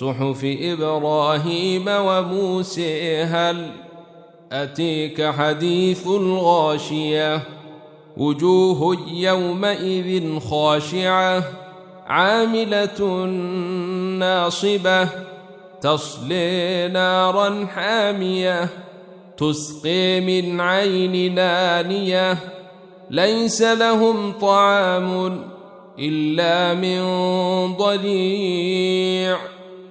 صحف إبراهيم وموسى هل أتيك حديث الغاشية؟ وجوه يومئذ خاشعة عاملة ناصبة تصلي نارا حامية تسقي من عين نانية ليس لهم طعام إلا من ضليع.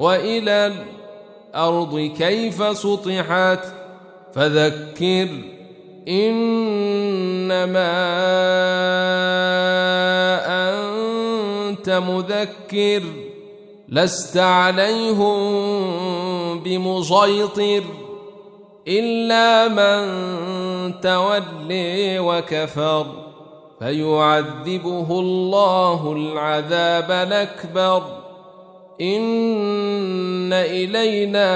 وإلى الأرض كيف سطحت فذكر إنما أنت مذكر لست عليهم بمسيطر إلا من تولي وكفر فيعذبه الله العذاب الأكبر ان الينا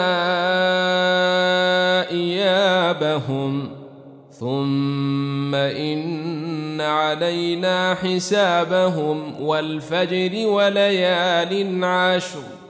ايابهم ثم ان علينا حسابهم والفجر وليال عشر